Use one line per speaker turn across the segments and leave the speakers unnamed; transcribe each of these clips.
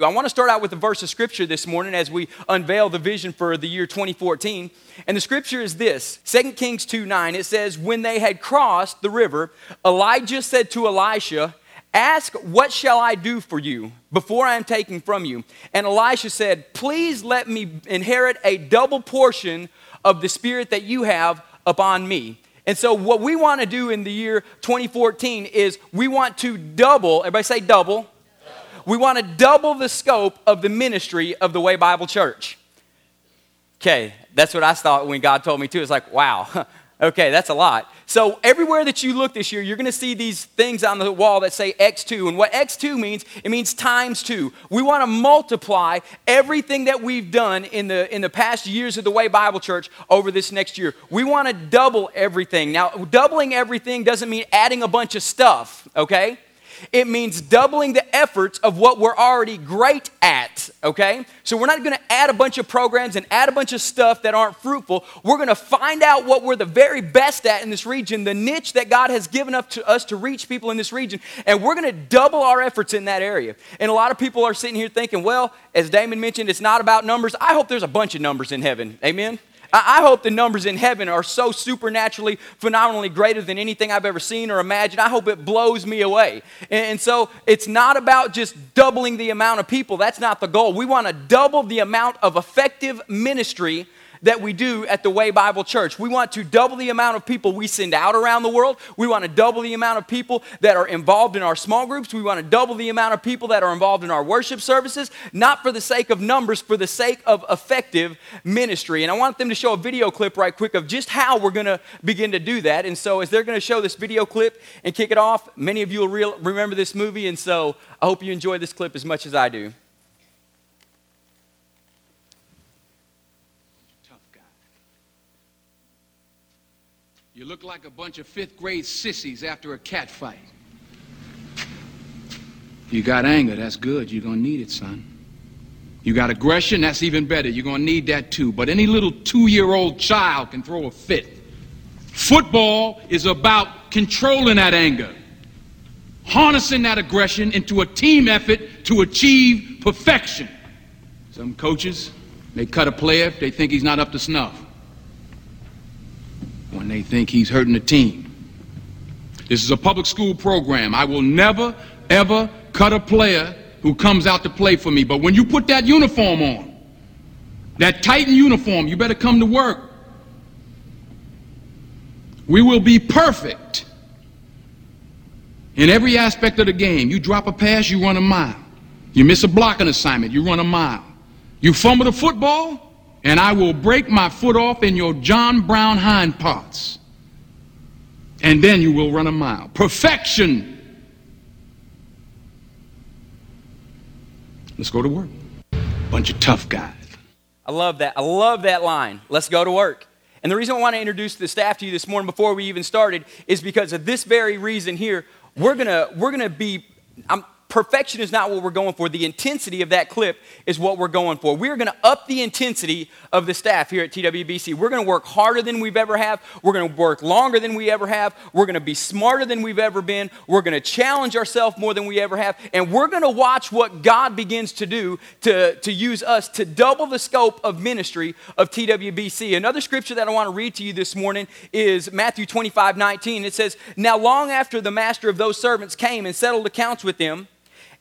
I want to start out with a verse of scripture this morning as we unveil the vision for the year 2014. And the scripture is this 2 Kings 2 9. It says, When they had crossed the river, Elijah said to Elisha, Ask, what shall I do for you before I am taken from you? And Elisha said, Please let me inherit a double portion of the spirit that you have upon me. And so, what we want to do in the year 2014 is we want to double, everybody say double we want to double the scope of the ministry of the Way Bible Church. Okay, that's what I thought when God told me to. It's like, wow, okay, that's a lot. So, everywhere that you look this year, you're going to see these things on the wall that say X2. And what X2 means, it means times two. We want to multiply everything that we've done in the, in the past years of the Way Bible Church over this next year. We want to double everything. Now, doubling everything doesn't mean adding a bunch of stuff, okay? It means doubling the efforts of what we're already great at, okay? So we're not gonna add a bunch of programs and add a bunch of stuff that aren't fruitful. We're gonna find out what we're the very best at in this region, the niche that God has given up to us to reach people in this region, and we're gonna double our efforts in that area. And a lot of people are sitting here thinking, well, as Damon mentioned, it's not about numbers. I hope there's a bunch of numbers in heaven. Amen? I hope the numbers in heaven are so supernaturally, phenomenally greater than anything I've ever seen or imagined. I hope it blows me away. And so it's not about just doubling the amount of people. That's not the goal. We want to double the amount of effective ministry that we do at the Way Bible Church. We want to double the amount of people we send out around the world. We want to double the amount of people that are involved in our small groups. We want to double the amount of people that are involved in our worship services, not for the sake of numbers, for the sake of effective ministry. And I want them to show a video clip right quick of just how we're going to begin to do that. And so, as they're going to show this video clip and kick it off, many of you will re- remember this movie. And so, I hope you enjoy this clip as much as I do.
You look like a bunch of fifth grade sissies after a cat fight. You got anger, that's good. You're going to need it, son. You got aggression, that's even better. You're going to need that too. But any little two year old child can throw a fit. Football is about controlling that anger, harnessing that aggression into a team effort to achieve perfection. Some coaches, they cut a player if they think he's not up to snuff when they think he's hurting the team. This is a public school program. I will never, ever cut a player who comes out to play for me. But when you put that uniform on, that Titan uniform, you better come to work. We will be perfect in every aspect of the game. You drop a pass, you run a mile. You miss a blocking assignment, you run a mile. You fumble the football, and I will break my foot off in your John Brown hind parts. And then you will run a mile. Perfection. Let's go to work. Bunch of tough guys.
I love that. I love that line. Let's go to work. And the reason I want to introduce the staff to you this morning before we even started is because of this very reason here. We're gonna we're gonna be. I'm, perfection is not what we're going for. The intensity of that clip is what we're going for. We're going to up the intensity of the staff here at TWBC. We're going to work harder than we've ever have. We're going to work longer than we ever have. We're going to be smarter than we've ever been. We're going to challenge ourselves more than we ever have. And we're going to watch what God begins to do to, to use us to double the scope of ministry of TWBC. Another scripture that I want to read to you this morning is Matthew 25, 19. It says, Now long after the master of those servants came and settled accounts with them,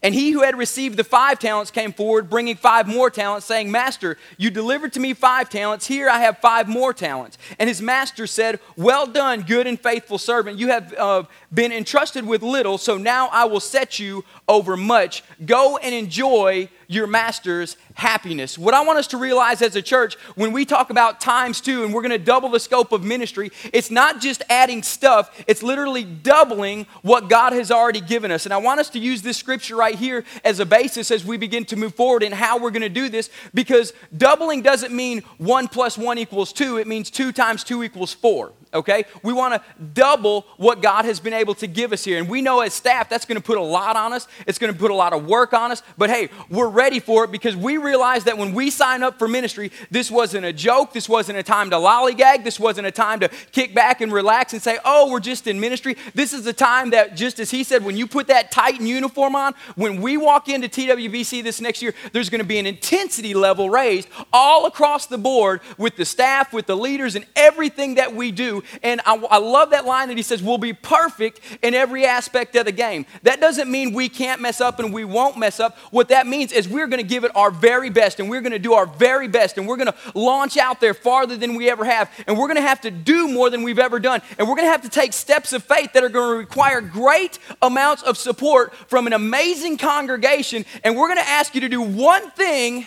and he who had received the five talents came forward, bringing five more talents, saying, Master, you delivered to me five talents. Here I have five more talents. And his master said, Well done, good and faithful servant. You have uh, been entrusted with little, so now I will set you over much. Go and enjoy your master's happiness. What I want us to realize as a church, when we talk about times two and we're going to double the scope of ministry, it's not just adding stuff, it's literally doubling what God has already given us. And I want us to use this scripture right here as a basis as we begin to move forward in how we're going to do this because doubling doesn't mean one plus one equals two, it means two times two equals four. Okay? We want to double what God has been able to give us here. And we know as staff, that's going to put a lot on us. It's going to put a lot of work on us. But hey, we're ready for it because we realize that when we sign up for ministry, this wasn't a joke. This wasn't a time to lollygag. This wasn't a time to kick back and relax and say, oh, we're just in ministry. This is a time that, just as he said, when you put that Titan uniform on, when we walk into TWBC this next year, there's going to be an intensity level raised all across the board with the staff, with the leaders, and everything that we do. And I, I love that line that he says, we'll be perfect in every aspect of the game. That doesn't mean we can't mess up and we won't mess up. What that means is we're going to give it our very best and we're going to do our very best and we're going to launch out there farther than we ever have. And we're going to have to do more than we've ever done. And we're going to have to take steps of faith that are going to require great amounts of support from an amazing congregation. And we're going to ask you to do one thing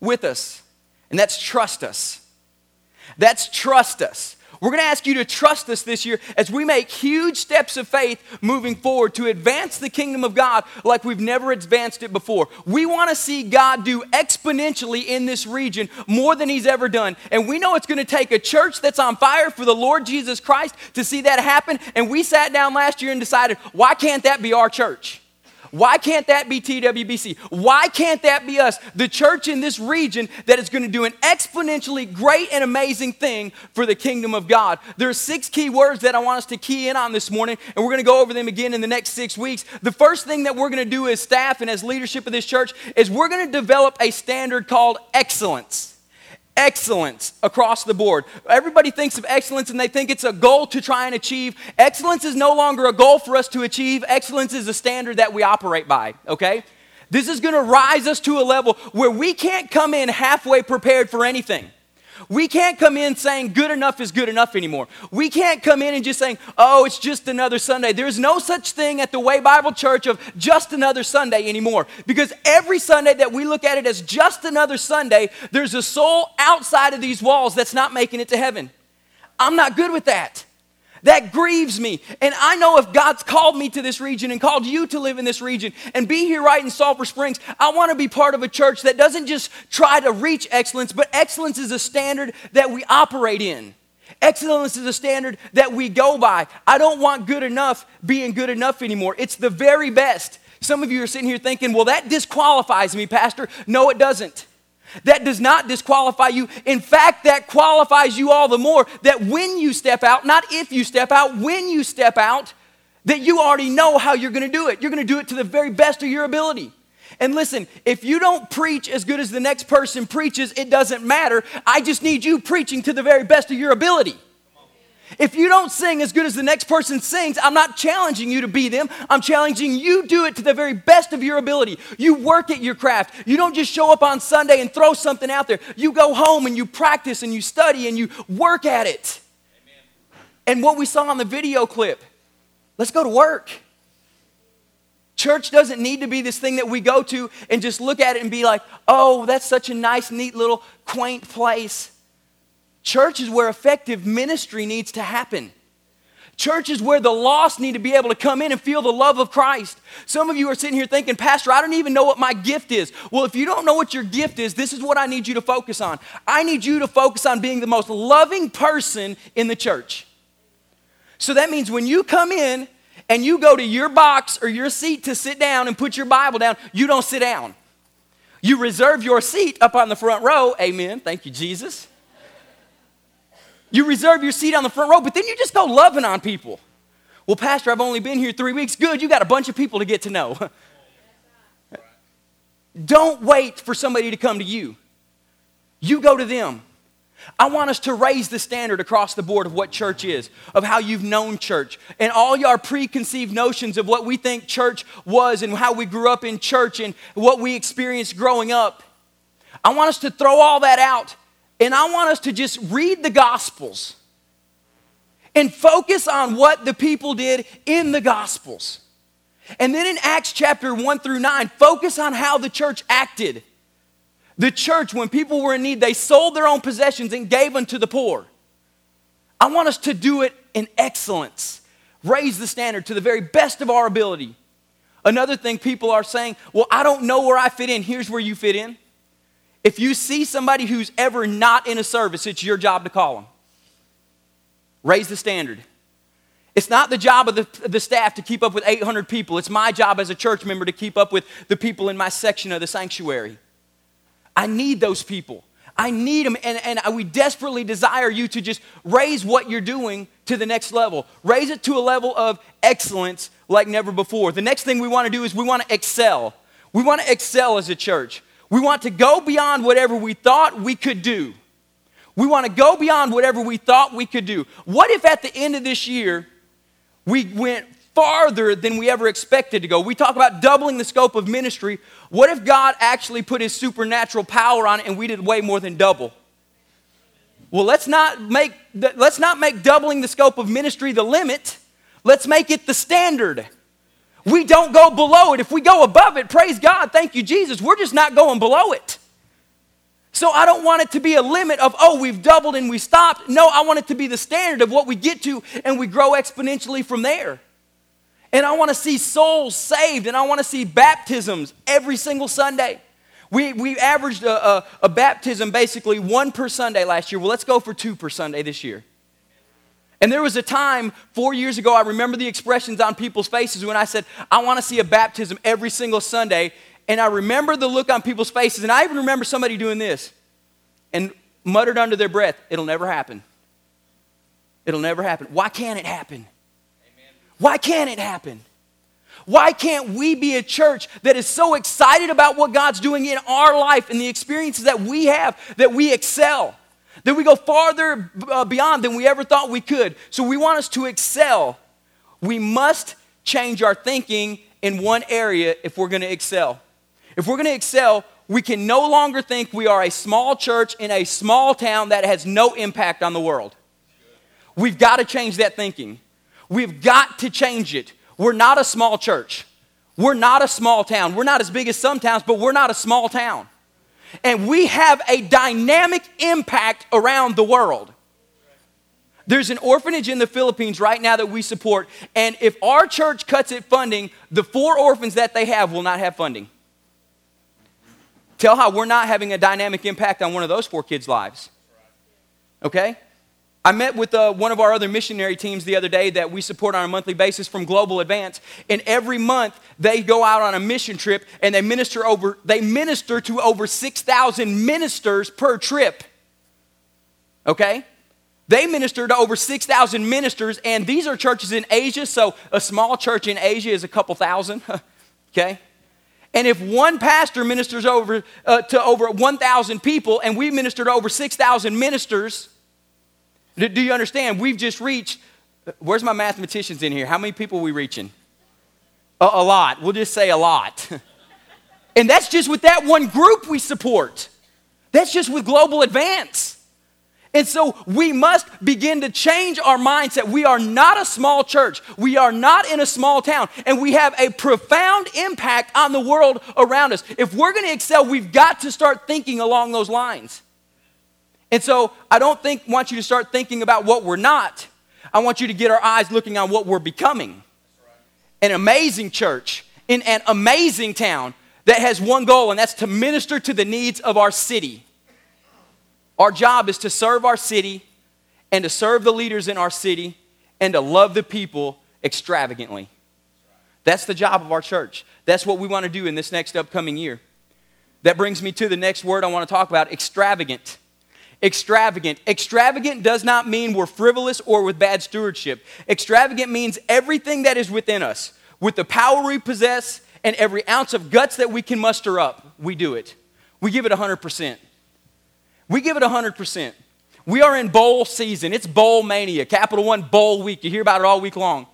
with us, and that's trust us. That's trust us. We're going to ask you to trust us this year as we make huge steps of faith moving forward to advance the kingdom of God like we've never advanced it before. We want to see God do exponentially in this region more than He's ever done. And we know it's going to take a church that's on fire for the Lord Jesus Christ to see that happen. And we sat down last year and decided, why can't that be our church? Why can't that be TWBC? Why can't that be us, the church in this region that is going to do an exponentially great and amazing thing for the kingdom of God? There are six key words that I want us to key in on this morning, and we're going to go over them again in the next six weeks. The first thing that we're going to do as staff and as leadership of this church is we're going to develop a standard called excellence excellence across the board. Everybody thinks of excellence and they think it's a goal to try and achieve. Excellence is no longer a goal for us to achieve, excellence is a standard that we operate by, okay? This is gonna rise us to a level where we can't come in halfway prepared for anything. We can't come in saying good enough is good enough anymore. We can't come in and just saying, oh, it's just another Sunday. There's no such thing at the Way Bible Church of just another Sunday anymore. Because every Sunday that we look at it as just another Sunday, there's a soul outside of these walls that's not making it to heaven. I'm not good with that. That grieves me. And I know if God's called me to this region and called you to live in this region and be here right in Sulphur Springs, I want to be part of a church that doesn't just try to reach excellence, but excellence is a standard that we operate in. Excellence is a standard that we go by. I don't want good enough being good enough anymore. It's the very best. Some of you are sitting here thinking, well, that disqualifies me, Pastor. No, it doesn't. That does not disqualify you. In fact, that qualifies you all the more that when you step out, not if you step out, when you step out, that you already know how you're going to do it. You're going to do it to the very best of your ability. And listen, if you don't preach as good as the next person preaches, it doesn't matter. I just need you preaching to the very best of your ability. If you don't sing as good as the next person sings, I'm not challenging you to be them. I'm challenging you do it to the very best of your ability. You work at your craft. You don't just show up on Sunday and throw something out there. You go home and you practice and you study and you work at it. Amen. And what we saw on the video clip, let's go to work. Church doesn't need to be this thing that we go to and just look at it and be like, oh, that's such a nice, neat little quaint place. Church is where effective ministry needs to happen. Church is where the lost need to be able to come in and feel the love of Christ. Some of you are sitting here thinking, Pastor, I don't even know what my gift is. Well, if you don't know what your gift is, this is what I need you to focus on. I need you to focus on being the most loving person in the church. So that means when you come in and you go to your box or your seat to sit down and put your Bible down, you don't sit down. You reserve your seat up on the front row. Amen. Thank you, Jesus. You reserve your seat on the front row, but then you just go loving on people. Well, Pastor, I've only been here three weeks. Good, you got a bunch of people to get to know. Don't wait for somebody to come to you. You go to them. I want us to raise the standard across the board of what church is, of how you've known church, and all your preconceived notions of what we think church was and how we grew up in church and what we experienced growing up. I want us to throw all that out and I want us to just read the Gospels and focus on what the people did in the Gospels. And then in Acts chapter 1 through 9, focus on how the church acted. The church, when people were in need, they sold their own possessions and gave them to the poor. I want us to do it in excellence, raise the standard to the very best of our ability. Another thing people are saying, well, I don't know where I fit in. Here's where you fit in. If you see somebody who's ever not in a service, it's your job to call them. Raise the standard. It's not the job of the, the staff to keep up with 800 people. It's my job as a church member to keep up with the people in my section of the sanctuary. I need those people. I need them, and, and we desperately desire you to just raise what you're doing to the next level. Raise it to a level of excellence like never before. The next thing we want to do is we want to excel. We want to excel as a church. We want to go beyond whatever we thought we could do. We want to go beyond whatever we thought we could do. What if at the end of this year, we went farther than we ever expected to go. We talk about doubling the scope of ministry. What if God actually put his supernatural power on it and we did way more than double? Well, let's not make let's not make doubling the scope of ministry the limit. Let's make it the standard. We don't go below it. If we go above it, praise God, thank you Jesus. We're just not going below it. So I don't want it to be a limit of, oh, we've doubled and we stopped. No, I want it to be the standard of what we get to and we grow exponentially from there. And I want to see souls saved and I want to see baptisms every single Sunday. We, we averaged a, a, a, baptism basically one per Sunday last year. Well, let's go for two per Sunday this year. And there was a time four years ago, I remember the expressions on people's faces when I said, I want to see a baptism every single Sunday. And I remember the look on people's faces, and I even remember somebody doing this and muttered under their breath, It'll never happen. It'll never happen. Why can't it happen? Amen. Why can't it happen? Why can't we be a church that is so excited about what God's doing in our life and the experiences that we have that we excel? That we go farther uh, beyond than we ever thought we could. So we want us to excel. We must change our thinking in one area if we're going to excel. If we're going to excel, we can no longer think we are a small church in a small town that has no impact on the world. We've got to change that thinking. We've got to change it. We're not a small church. We're not a small town. We're not as big as some towns, but we're not a small town. And we have a dynamic impact around the world. There's an orphanage in the Philippines right now that we support, and if our church cuts its funding, the four orphans that they have will not have funding. Tell how we're not having a dynamic impact on one of those four kids' lives. Okay? I met with uh, one of our other missionary teams the other day that we support on a monthly basis from Global Advance, and every month they go out on a mission trip and they minister over they minister to over 6,000 ministers per trip. Okay? They minister to over 6,000 ministers, and these are churches in Asia, so a small church in Asia is a couple thousand. okay? And if one pastor ministers over uh, to over 1,000 people and we minister to over 6,000 ministers, do, you understand? We've just reached, where's my mathematicians in here? How many people are we reaching? A, a lot. We'll just say a lot. and that's just with that one group we support. That's just with Global Advance. And so we must begin to change our mindset. We are not a small church. We are not in a small town. And we have a profound impact on the world around us. If we're going to excel, we've got to start thinking along those lines. And so I don't think want you to start thinking about what we're not. I want you to get our eyes looking on what we're becoming. An amazing church in an amazing town that has one goal, and that's to minister to the needs of our city. Our job is to serve our city and to serve the leaders in our city and to love the people extravagantly. That's the job of our church. That's what we want to do in this next upcoming year. That brings me to the next word I want to talk about extravagant. Extravagant. Extravagant does not mean we're frivolous or with bad stewardship. Extravagant means everything that is within us. With the power we possess and every ounce of guts that we can muster up, we do it. We give it 100%. We give it 100%. We are in bowl season. It's bowl mania, Capital One Bowl Week. You hear about it all week long.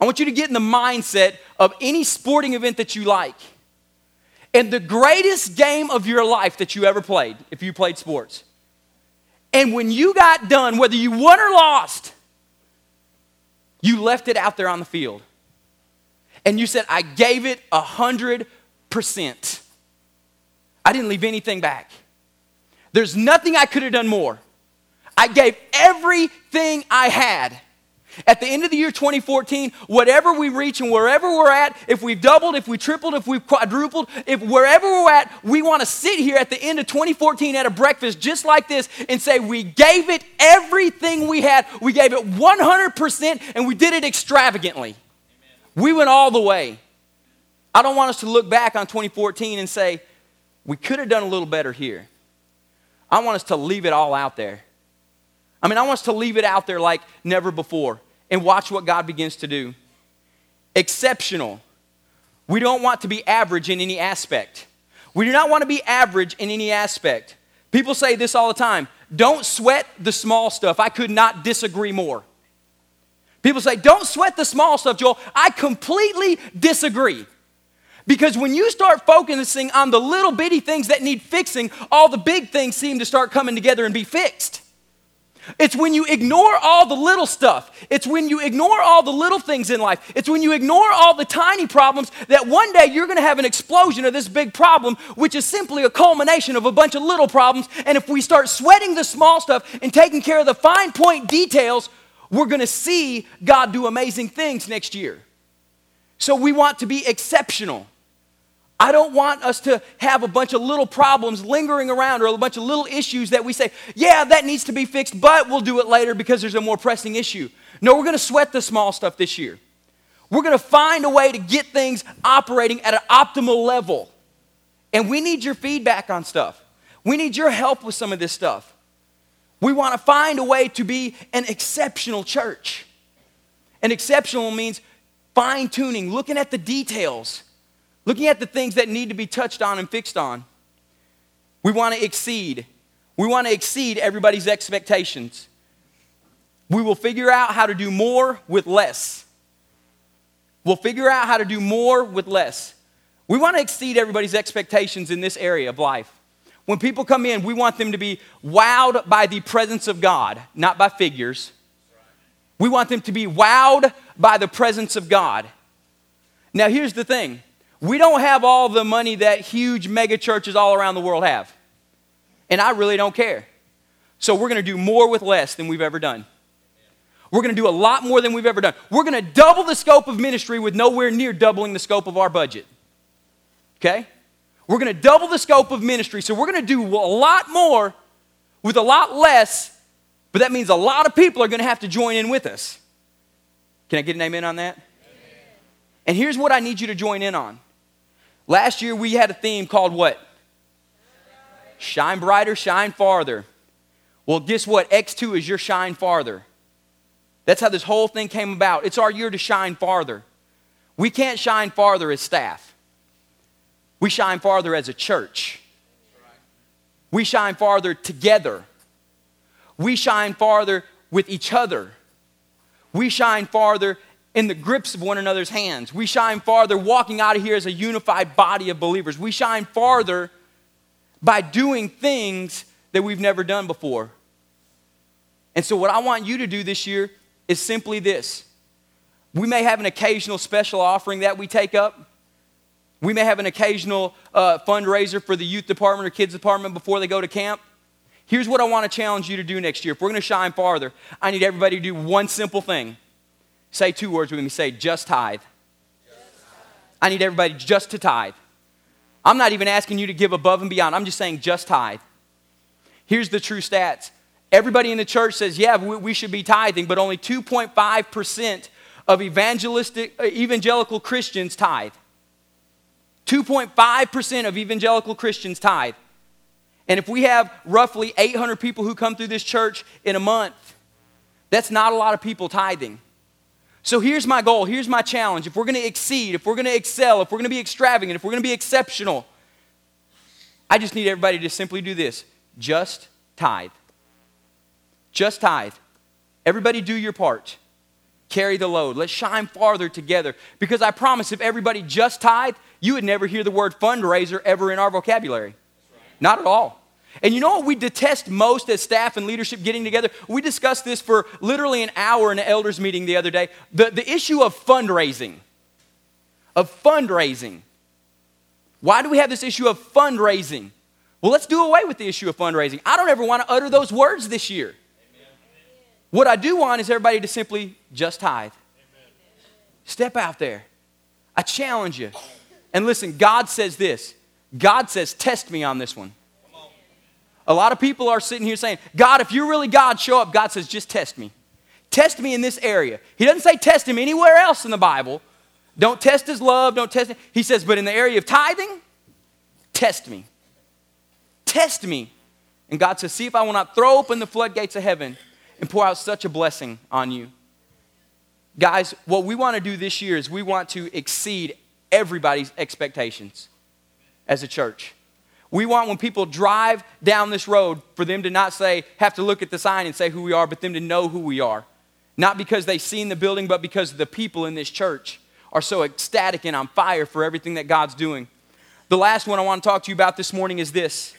I want you to get in the mindset of any sporting event that you like. And the greatest game of your life that you ever played, if you played sports. And when you got done, whether you won or lost, you left it out there on the field. And you said, I gave it a 100%. I didn't leave anything back. There's nothing I could have done more. I gave everything I had. At the end of the year 2014, whatever we reach and wherever we're at, if we've doubled, if we tripled, if we've quadrupled, if wherever we're at, we want to sit here at the end of 2014 at a breakfast just like this and say, We gave it everything we had. We gave it 100% and we did it extravagantly. Amen. We went all the way. I don't want us to look back on 2014 and say, We could have done a little better here. I want us to leave it all out there. I mean, I want us to leave it out there like never before and watch what God begins to do. Exceptional. We don't want to be average in any aspect. We do not want to be average in any aspect. People say this all the time don't sweat the small stuff. I could not disagree more. People say, don't sweat the small stuff, Joel. I completely disagree. Because when you start focusing on the little bitty things that need fixing, all the big things seem to start coming together and be fixed. It's when you ignore all the little stuff. It's when you ignore all the little things in life. It's when you ignore all the tiny problems that one day you're going to have an explosion of this big problem, which is simply a culmination of a bunch of little problems. And if we start sweating the small stuff and taking care of the fine point details, we're going to see God do amazing things next year. So we want to be exceptional. I don't want us to have a bunch of little problems lingering around or a bunch of little issues that we say, yeah, that needs to be fixed, but we'll do it later because there's a more pressing issue. No, we're going to sweat the small stuff this year. We're going to find a way to get things operating at an optimal level. And we need your feedback on stuff. We need your help with some of this stuff. We want to find a way to be an exceptional church. And exceptional means fine tuning, looking at the details Looking at the things that need to be touched on and fixed on. We want to exceed. We want to exceed everybody's expectations. We will figure out how to do more with less. We'll figure out how to do more with less. We want to exceed everybody's expectations in this area of life. When people come in, we want them to be wowed by the presence of God, not by figures. We want them to be wowed by the presence of God. Now, here's the thing we don't have all the money that huge mega churches all around the world have. And I really don't care. So we're going to do more with less than we've ever done. We're going to do a lot more than we've ever done. We're going to double the scope of ministry with nowhere near doubling the scope of our budget. Okay? We're going to double the scope of ministry. So we're going to do a lot more with a lot less, but that means a lot of people are going to have to join in with us. Can I get an amen on that? Amen. And here's what I need you to join in on Last year we had a theme called what? Shine brighter, shine farther. Well, guess what? X2 is your shine farther. That's how this whole thing came about. It's our year to shine farther. We can't shine farther as staff. We shine farther as a church. We shine farther together. We shine farther with each other. We shine farther in the grips of one another's hands. We shine farther walking out of here as a unified body of believers. We shine farther by doing things that we've never done before. And so, what I want you to do this year is simply this. We may have an occasional special offering that we take up. We may have an occasional uh, fundraiser for the youth department or kids department before they go to camp. Here's what I want to challenge you to do next year. If we're going to shine farther, I need everybody to do one simple thing Say two words with me. Say, just tithe. I need everybody just to tithe. I'm not even asking you to give above and beyond. I'm just saying just tithe. Here's the true stats. Everybody in the church says, yeah, we, should be tithing, but only 2.5% of evangelistic, uh, evangelical Christians tithe. 2.5% of evangelical Christians tithe. And if we have roughly 800 people who come through this church in a month, that's not a lot of people tithing. So here's my goal, here's my challenge. If we're going to exceed, if we're going to excel, if we're going to be extravagant, if we're going to be exceptional, I just need everybody to simply do this just tithe. Just tithe. Everybody do your part. Carry the load. Let's shine farther together. Because I promise, if everybody just tithe, you would never hear the word fundraiser ever in our vocabulary. Right. Not at all. And you know what we detest most as staff and leadership getting together? We discussed this for literally an hour in an elders meeting the other day. The, the issue of fundraising. Of fundraising. Why do we have this issue of fundraising? Well, let's do away with the issue of fundraising. I don't ever want to utter those words this year. What I do want is everybody to simply just tithe. Amen. Step out there. I challenge you. And listen, God says this God says, test me on this one. A lot of people are sitting here saying, God, if you're really God, show up. God says, just test me. Test me in this area. He doesn't say test him anywhere else in the Bible. Don't test his love, don't test him. He says, but in the area of tithing, test me. Test me. And God says, see if I will not throw open the floodgates of heaven and pour out such a blessing on you. Guys, what we want to do this year is we want to exceed everybody's expectations as a church. We want when people drive down this road for them to not say, have to look at the sign and say who we are, but them to know who we are. Not because they've seen the building, but because the people in this church are so ecstatic and on fire for everything that God's doing. The last one I want to talk to you about this morning is this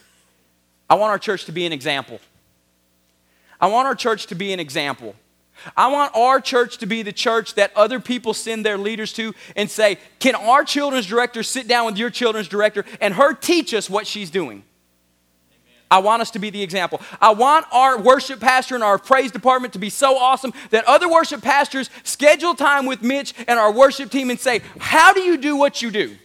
I want our church to be an example. I want our church to be an example. I want our church to be the church that other people send their leaders to and say, Can our children's director sit down with your children's director and her teach us what she's doing? I want us to be the example. I want our worship pastor and our praise department to be so awesome that other worship pastors schedule time with Mitch and our worship team and say, How do you do what you do?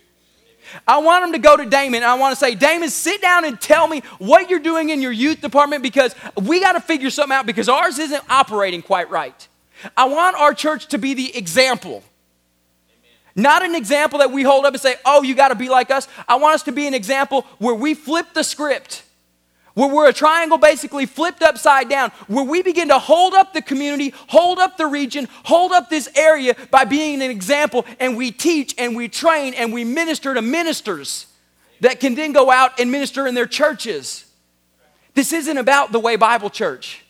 I want them to go to Damon I want to say, Damon, sit down and tell me what you're doing in your youth department because we got to figure something out because ours isn't operating quite right. I want our church to be the example. Not an example that we hold up and say, oh, you got to be like us. I want us to be an example where we flip the script where we're a triangle basically flipped upside down, where we begin to hold up the community, hold up the region, hold up this area by being an example, and we teach and we train and we minister to ministers that can then go out and minister in their churches. This isn't about the Way Bible Church.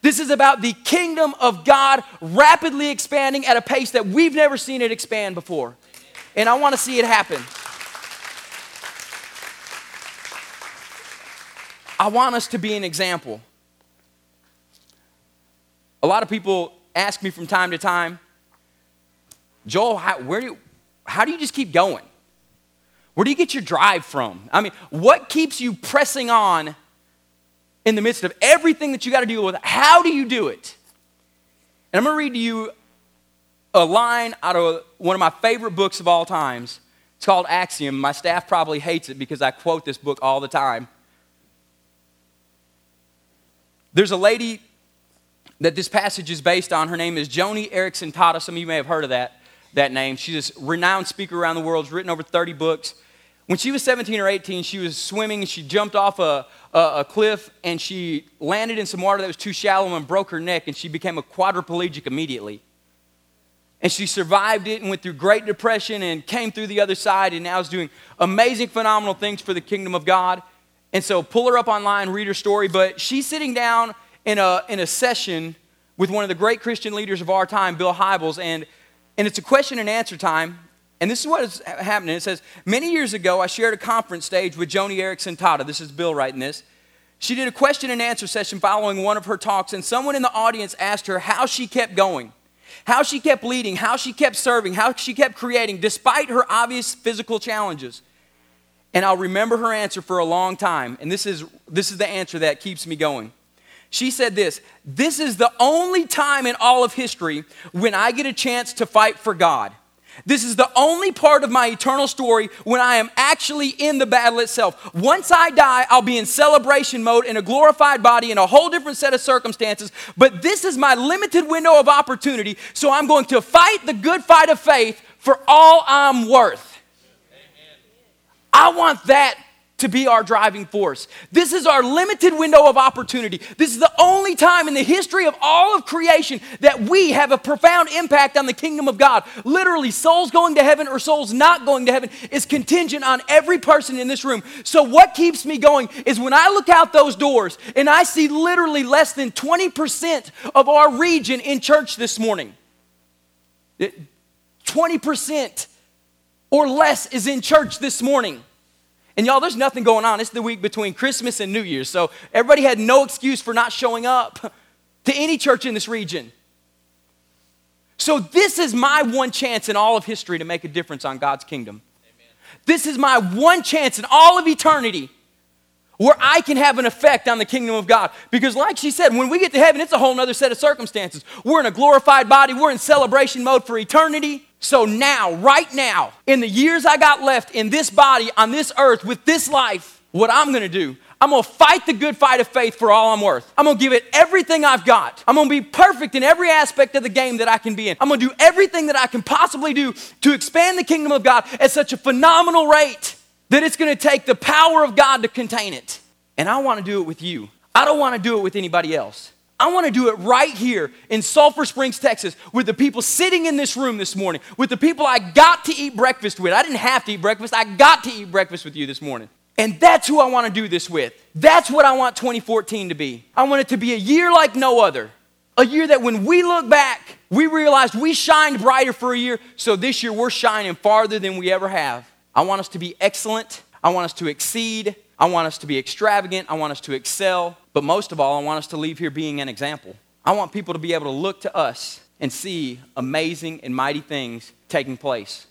This is about the kingdom of God rapidly expanding at a pace that we've never seen it expand before. And I want to see it happen. I want us to be an example. A lot of people ask me from time to time, Joel, how, where do you, how do you just keep going? Where do you get your drive from? I mean, what keeps you pressing on in the midst of everything that you got to deal with? How do you do it? And I'm going to read to you a line out of one of my favorite books of all times. It's called Axiom. My staff probably hates it because I quote this book all the time. There's a lady that this passage is based on. Her name is Joni Eareckson Tada. Some of you may have heard of that, that name. She's a renowned speaker around the world. She's written over 30 books. When she was 17 or 18, she was swimming and she jumped off a, a, a cliff and she landed in some water that was too shallow and broke her neck and she became a quadriplegic immediately. And she survived it and went through Great Depression and came through the other side and now is doing amazing, phenomenal things for the kingdom of God. And so pull her up online, read her story. But she's sitting down in a, in a session with one of the great Christian leaders of our time, Bill Hybels, and, and it's a question and answer time. And this is what is happening. It says, Many years ago, I shared a conference stage with Joni Eareckson Tada. This is Bill writing this. She did a question and answer session following one of her talks, and someone in the audience asked her how she kept going, how she kept leading, how she kept serving, how she kept creating, despite her obvious physical challenges and I'll remember her answer for a long time. And this is, this is the answer that keeps me going. She said this This is the only time in all of history when I get a chance to fight for God. This is the only part of my eternal story when I am actually in the battle itself. Once I die, I'll be in celebration mode in a glorified body in a whole different set of circumstances. But this is my limited window of opportunity, so I'm going to fight the good fight of faith for all I'm worth. I want that to be our driving force. This is our limited window of opportunity. This is the only time in the history of all of creation that we have a profound impact on the kingdom of God. Literally, souls going to heaven or souls not going to heaven is contingent on every person in this room. So, what keeps me going is when I look out those doors and I see literally less than 20% of our region in church this morning. 20% or less is in church this morning. And y'all, there's nothing going on. It's the week between Christmas and New Year's. So everybody had no excuse for not showing up to any church in this region. So this is my one chance in all of history to make a difference on God's kingdom. Amen. This is my one chance in all of eternity where I can have an effect on the kingdom of God. Because, like she said, when we get to heaven, it's a whole other set of circumstances. We're in a glorified body, we're in celebration mode for eternity. So, now, right now, in the years I got left in this body, on this earth, with this life, what I'm gonna do, I'm gonna fight the good fight of faith for all I'm worth. I'm gonna give it everything I've got. I'm gonna be perfect in every aspect of the game that I can be in. I'm gonna do everything that I can possibly do to expand the kingdom of God at such a phenomenal rate that it's gonna take the power of God to contain it. And I wanna do it with you. I don't wanna do it with anybody else. I want to do it right here in Sulphur Springs, Texas, with the people sitting in this room this morning, with the people I got to eat breakfast with. I didn't have to eat breakfast, I got to eat breakfast with you this morning. And that's who I want to do this with. That's what I want 2014 to be. I want it to be a year like no other. A year that when we look back, we realize we shined brighter for a year, so this year we're shining farther than we ever have. I want us to be excellent. I want us to exceed. I want us to be extravagant. I want us to excel. But most of all, I want us to leave here being an example. I want people to be able to look to us and see amazing and mighty things taking place.